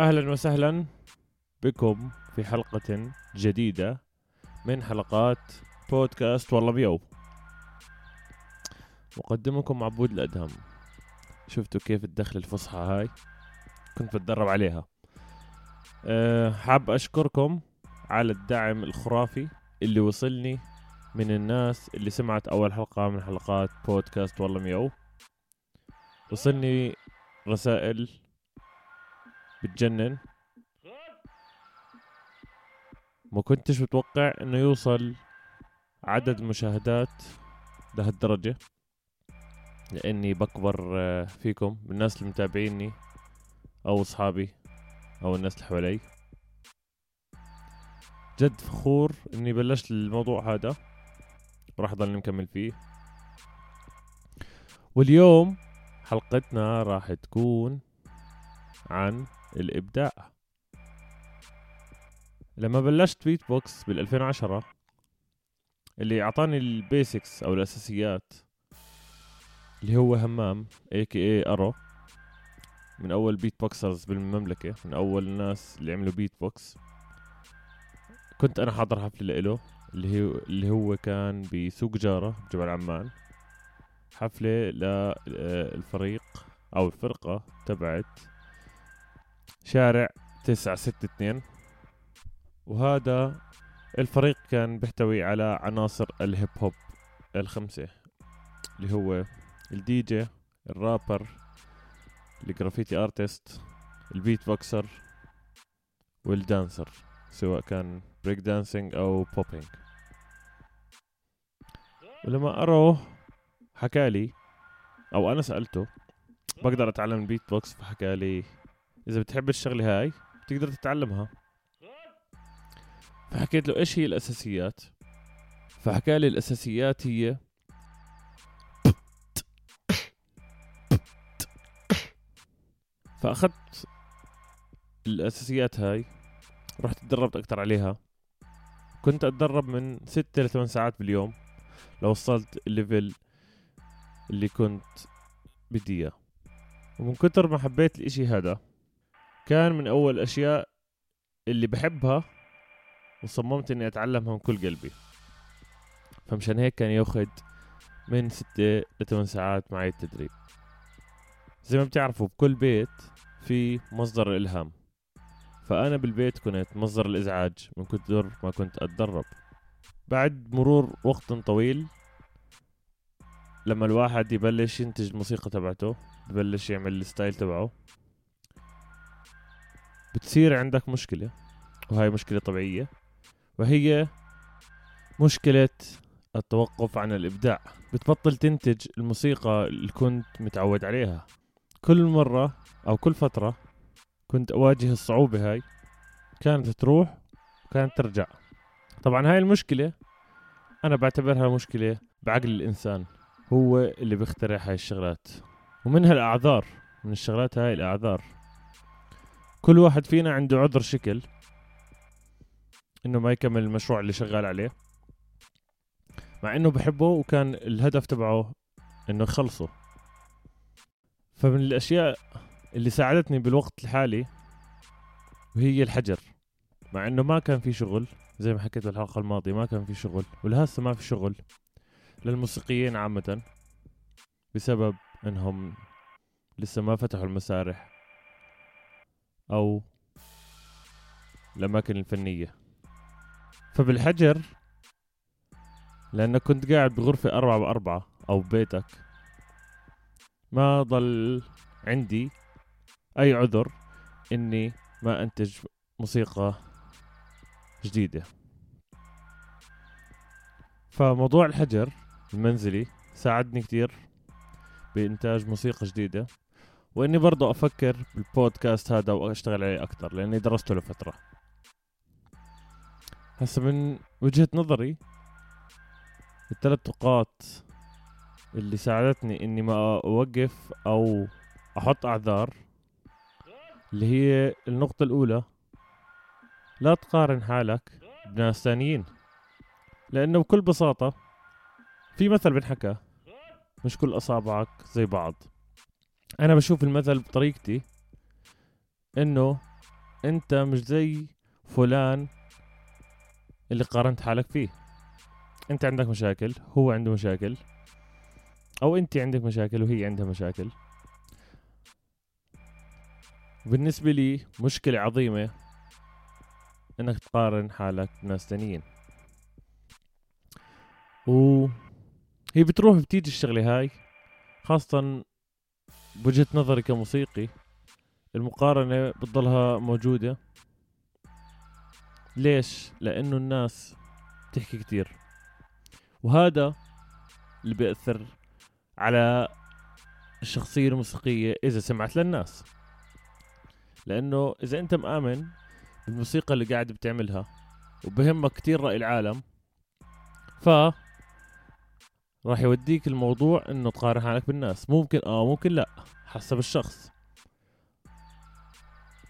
أهلا وسهلا بكم في حلقة جديدة من حلقات بودكاست والله بيو مقدمكم عبود الأدهم. شفتوا كيف الدخل الفصحى هاي؟ كنت بتدرب عليها. أه حاب أشكركم على الدعم الخرافي اللي وصلني من الناس اللي سمعت أول حلقة من حلقات بودكاست والله ميو وصلني رسائل بتجنن. ما كنتش متوقع إنه يوصل عدد المشاهدات لهالدرجة. لأني بكبر آه، فيكم بالناس اللي متابعيني أو أصحابي أو الناس اللي حوالي. جد فخور إني بلشت الموضوع هذا. وراح اضل مكمل فيه. واليوم حلقتنا راح تكون عن الإبداع. لما بلشت بيت بوكس بال 2010 اللي أعطاني ال basics أو الأساسيات اللي هو همام a.k.a. ارو من أول beatboxers بالمملكة من أول الناس اللي عملوا بيت بوكس كنت أنا حاضر حفلة له اللي هو اللي هو كان بسوق جارة بجبل عمان. حفلة للفريق أو الفرقة تبعت شارع تسعة ستة اثنين وهذا الفريق كان بيحتوي على عناصر ال hip hop الخمسة اللي هو ال DJ ال rapper ال graffiti artist ال beatboxer وال dancer سواء كان break dancing أو popping ولما أروه حكالي أو أنا سألته بقدر أتعلم البيت بوكس فحكى لي إذا بتحب الشغلة هاي بتقدر تتعلمها. فحكيت له إيش هي الأساسيات؟ فحكى لي الأساسيات هي فأخذت الأساسيات هاي رحت تدربت أكثر عليها. كنت أتدرب من ستة لثمان ساعات باليوم لو وصلت الليفل اللي كنت بدي إياه. ومن كتر ما حبيت الإشي هذا كان من أول الاشياء اللي بحبها وصممت إني أتعلمها من كل قلبي. فمشان هيك كان ياخد من ستة لثمان ساعات معي التدريب. زي ما بتعرفوا بكل بيت في مصدر الإلهام. فأنا بالبيت كنت مصدر الإزعاج من كثر ما كنت أتدرب. بعد مرور وقت طويل لما الواحد يبلش ينتج الموسيقى تبعته ببلش يعمل الستايل تبعه بتصير عندك مشكلة وهي مشكلة طبيعية وهي مشكلة التوقف عن الإبداع. بتبطل تنتج الموسيقى اللي كنت متعود عليها. كل مرة أو كل فترة كنت أواجه الصعوبة هاي كانت تروح وكانت ترجع. طبعا هاي المشكلة أنا بعتبرها مشكلة بعقل الإنسان. هو اللي بيخترع هاي الشغلات ومنها الأعذار. من الشغلات هاي الأعذار. كل واحد فينا عنده عذر شكل إنه ما يكمل المشروع اللي شغال عليه مع إنه بحبه وكان الهدف تبعه إنه يخلصه. فمن الأشياء اللي ساعدتني بالوقت الحالي وهي الحجر مع إنه ما كان في شغل زي ما حكيت بالحلقة الماضية ما كان في شغل ولهسه ما في شغل للموسيقيين عامة بسبب إنهم لسه ما فتحوا المسارح. أو الأماكن الفنية. فبالحجر لأنك كنت قاعد بغرفة أربعة بأربعة أو ببيتك ما ضل عندي أي عذر إني ما أنتج موسيقى جديدة. فموضوع الحجر المنزلي ساعدني كتير بإنتاج موسيقى جديدة. وإني برضو أفكر بالبودكاست هذا وأشتغل عليه أكثر لأني درسته لفتره هسه من وجهة نظري الثلاث نقاط اللي ساعدتني إني ما أوقف أو أحط أعذار اللي هي النقطة الأولى لا تقارن حالك بناس ثانيين. لأنه بكل بساطة في مثل بنحكى مش كل أصابعك زي بعض. أنا بشوف المثل بطريقتي إنه أنت مش زي فلان اللي قارنت حالك فيه. أنت عندك مشاكل هو عنده مشاكل أو أنت عندك مشاكل وهي عندها مشاكل. بالنسبة لي مشكلة عظيمة إنك تقارن حالك بناس تانيين. و هي بتروح بتيجي الشغلة هاي خاصة بوجهة نظري كموسيقي المقارنة بتضلها موجودة. ليش؟ لأنه الناس بتحكي كتير. وهذا اللي بيأثر على الشخصية الموسيقية إذا سمعت للناس. لأنه إذا أنت مآمن بالموسيقى اللي قاعد بتعملها وبهمك كتير رأي العالم ف راح يوديك الموضوع إنه تقارن حالك بالناس. ممكن آه ممكن لا حسب الشخص.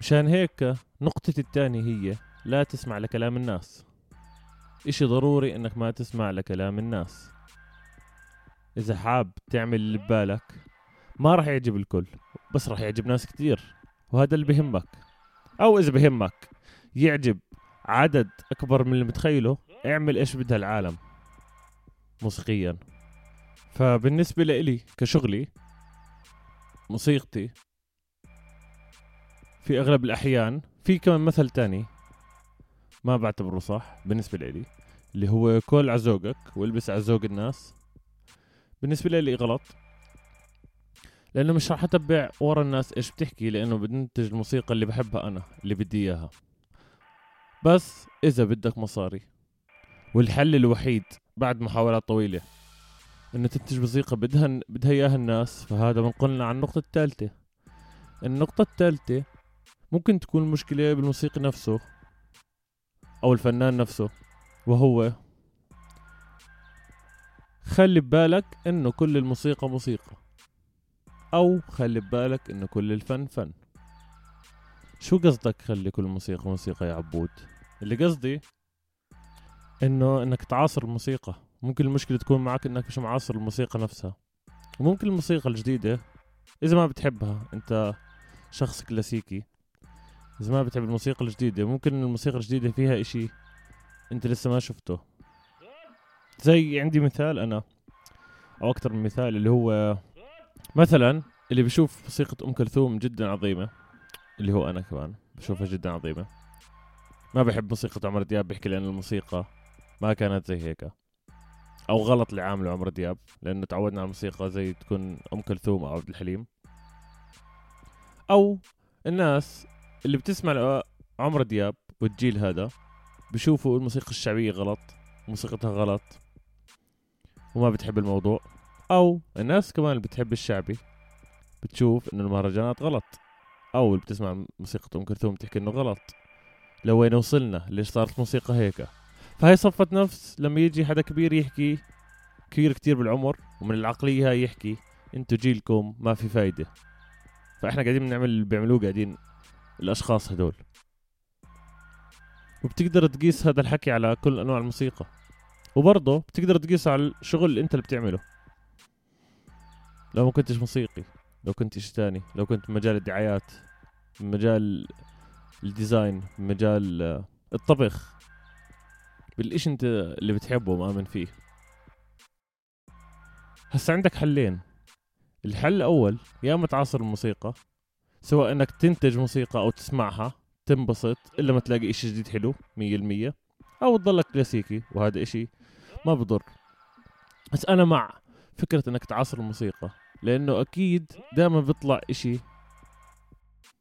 مشان هيك نقطتي الثانية هي لا تسمع لكلام الناس. إشي ضروري إنك ما تسمع لكلام الناس. إذا حاب تعمل اللي ببالك ما راح يعجب الكل بس راح يعجب ناس كتير وهذا اللي بهمك. أو إذا بهمك يعجب عدد أكبر من اللي متخيله اعمل إيش بدها العالم موسيقيا. فبالنسبة لإلي كشغلي موسيقتي في أغلب الأحيان في كمان مثل تاني ما بعتبره صح بالنسبة لإلي اللي هو كل عزوقك والبس عزوق الناس. بالنسبة لي غلط لأنه مش راح أتبع ورا الناس إيش بتحكي لأنه بننتج الموسيقى اللي بحبها أنا اللي بدي إياها. بس إذا بدك مصاري والحل الوحيد بعد محاولات طويلة إنه تنتج موسيقى بدها بدها إياها الناس فهذا بنقلنا عن النقطة الثالثة. النقطة الثالثة ممكن تكون المشكلة بالموسيقي نفسه أو الفنان نفسه وهو خلي ببالك إنه كل الموسيقى موسيقى أو خلي ببالك إنه كل الفن فن. شو قصدك خلي كل موسيقى موسيقى يا عبود؟ اللي قصدي إنه إنك تعاصر الموسيقى. ممكن المشكلة تكون معك إنك مش معاصر الموسيقى نفسها. وممكن الموسيقى الجديدة إذا ما بتحبها أنت شخص كلاسيكي إذا ما بتحب الموسيقى الجديدة ممكن الموسيقى الجديدة فيها إشي أنت لسه ما شفته. زي عندي مثال أنا أو أكثر من مثال اللي هو مثلا اللي بيشوف موسيقى أم كلثوم جدا عظيمة اللي هو أنا كمان بشوفها جدا عظيمة. ما بحب موسيقى عمر دياب بيحكي لأن الموسيقى ما كانت زي هيك. أو غلط اللي عامله عمرو دياب لأنه تعودنا على الموسيقى زي تكون أم كلثوم أو عبد الحليم. أو الناس اللي بتسمع عمرو دياب والجيل هذا بشوفوا الموسيقى الشعبية غلط موسيقتها غلط وما بتحب الموضوع. أو الناس كمان اللي بتحب الشعبي بتشوف إنه المهرجانات غلط. أو اللي بتسمع موسيقى أم كلثوم تحكي إنه غلط. لوين وصلنا؟ ليش صارت موسيقى هيك فهي صفة نفس لما يجي حدا كبير يحكي كبير كتير بالعمر ومن العقلية هاي يحكي انتو جيلكم ما في فايدة. فإحنا قاعدين بنعمل اللي بيعملوه قاعدين الأشخاص هدول وبتقدر تقيس هذا الحكي على كل أنواع الموسيقى. وبرضه بتقدر تقيس على الشغل اللي أنت اللي بتعمله. لو ما كنتش موسيقي لو كنت إيش تاني لو كنت بمجال الدعايات بمجال الديزاين بمجال الطبخ. بالإشي أنت اللي بتحبه ومآمن فيه؟ هسا عندك حلين. الحل الأول يا اما تعاصر الموسيقى سواء إنك تنتج موسيقى أو تسمعها تنبسط إلا ما تلاقي إشي جديد حلو مية المية أو تضلك كلاسيكي وهذا إشي ما بضر. بس أنا مع فكرة إنك تعاصر الموسيقى لأنه أكيد دائما بيطلع إشي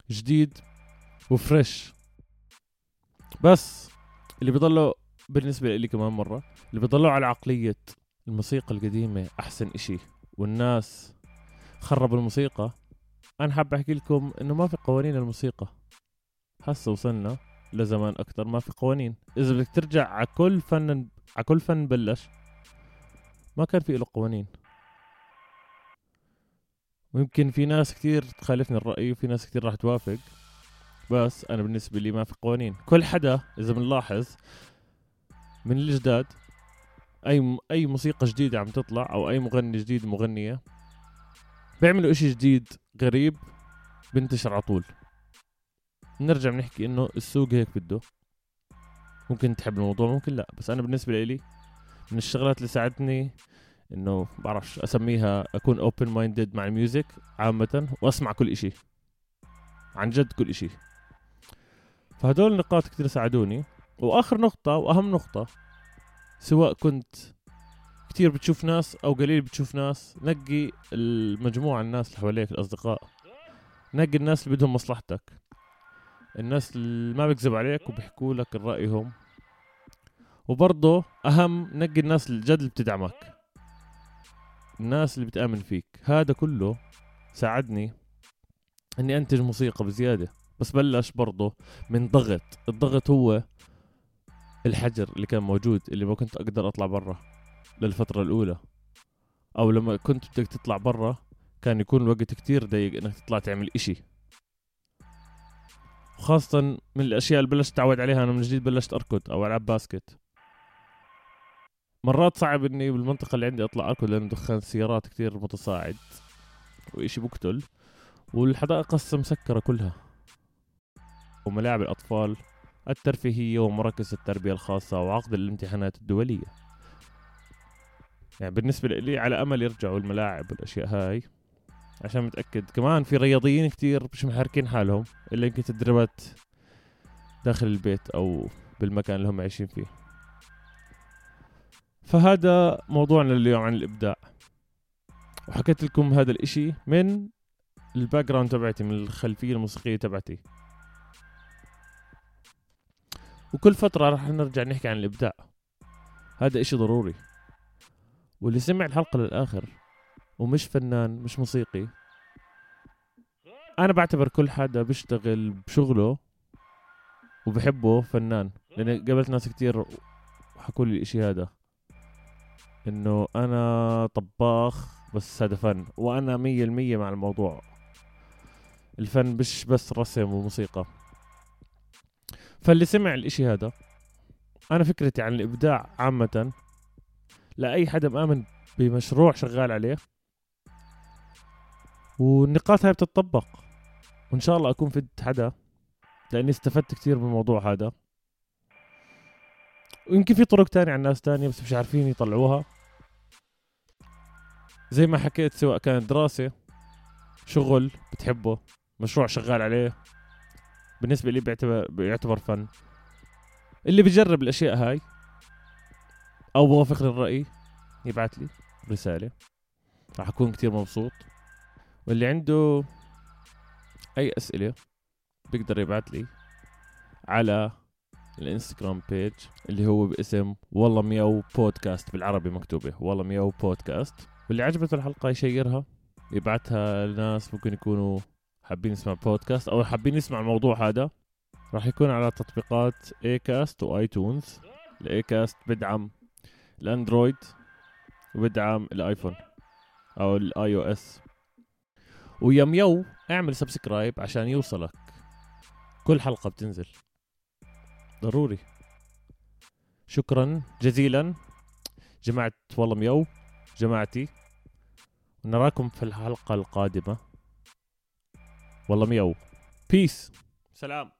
جديد وفريش. بس اللي بيضلوا بالنسبة لي كمان مرة اللي بيضلوا على عقلية الموسيقى القديمة أحسن إشي. والناس خربوا الموسيقى. أنا حاب أحكي لكم إنه ما في قوانين الموسيقى هسه وصلنا لزمان أكتر ما في قوانين. إذا بدك ترجع على كل فن على كل فن بلش ما كان في له قوانين. ويمكن في ناس كتير تخالفني الرأي وفي ناس كتير راح توافق. بس أنا بالنسبة لي ما في قوانين. كل حدا إذا بنلاحظ من الجداد. أي أي موسيقى جديدة عم تطلع أو أي مغني جديد مغنية بيعملوا إشي جديد غريب بنتشر على طول. نرجع بنحكي إنه السوق هيك بده. ممكن تحب الموضوع ممكن لا بس أنا بالنسبة لي من الشغلات اللي ساعدتني إنه بعرفش أسميها أكون open minded مع ال music عامة وأسمع كل إشي. عن جد كل إشي. فهدول النقاط كتير ساعدوني. وآخر نقطة وأهم نقطة سواء كنت كتير بتشوف ناس أو قليل بتشوف ناس نقي المجموعة الناس اللي حواليك الأصدقاء. نقي الناس اللي بدهم مصلحتك. الناس اللي ما بيكذب عليك وبيحكوا لك رأيهم. وبرضه أهم نقي الناس الجد اللي بتدعمك. الناس اللي بتآمن فيك. هذا كله ساعدني إني أنتج موسيقى بزيادة. بس بلش برضه من ضغط. الضغط هو الحجر اللي كان موجود اللي ما كنت أقدر أطلع برا للفترة الأولى. أو لما كنت بدك تطلع برا كان يكون الوقت كتير ضيق إنك تطلع تعمل إشي. وخاصة من الأشياء اللي بلشت أتعود عليها أنا من جديد بلشت أركض أو ألعب باسكت. مرات صعب إني بالمنطقة اللي عندي أطلع أركض لأن دخان السيارات كتير متصاعد وإشي بقتل. والحدائق هسه مسكرة كلها. وملاعب الأطفال. الترفيهية ومراكز التربية الخاصة وعقد الامتحانات الدولية. يعني بالنسبة لي على أمل يرجعوا الملاعب والأشياء هاي. عشان متأكد كمان في رياضيين كتير مش محركين حالهم إلا يمكن تدريبات داخل البيت أو بالمكان اللي هم عايشين فيه. فهذا موضوعنا اليوم عن الإبداع. وحكيت لكم هذا الإشي من ال background تبعتي من الخلفية الموسيقية تبعتي. وكل فترة راح نرجع نحكي عن الإبداع. هذا إشي ضروري. واللي سمع الحلقة للآخر ومش فنان مش موسيقي أنا بعتبر كل حدا بيشتغل بشغله وبحبه فنان. لأن قابلت ناس كتير حكوا لي الإشي هذا. إنه أنا طباخ بس هذا فن وأنا مية المية مع الموضوع. الفن مش بس رسم وموسيقى. فاللي سمع الإشي هذا أنا فكرتي عن الإبداع عامة لأي حدا مآمن بمشروع شغال عليه والنقاط هاي بتطبق وإن شاء الله أكون فدت حدا لأني استفدت كثير من الموضوع هذا. ويمكن في طرق تانية عن ناس تانية بس مش عارفين يطلعوها. زي ما حكيت سواء كانت دراسة شغل بتحبه مشروع شغال عليه بالنسبة لي بيعتبر بيعتبر فن. اللي بيجرب الأشياء هاي أو بوافق للرأي يبعث لي رسالة. راح أكون كتير مبسوط. واللي عنده أي أسئلة بيقدر يبعث لي على الإنستغرام page اللي هو باسم والله مياو بودكاست بالعربي مكتوبة والله مياو بودكاست واللي عجبته الحلقة يشيرها يبعتها لناس ممكن يكونوا حابين يسمع بودكاست أو حابين يسمع الموضوع هذا راح يكون على تطبيقات Acast و iTunes ال Acast بدعم الأندرويد وبدعم ال iPhone أو ال iOS ويوم يو اعمل subscribe عشان يوصلك. كل حلقة بتنزل. ضروري. شكرا جزيلا جماعة والله ميو جماعتي. نراكم في الحلقة القادمة. والله ميو peace سلام.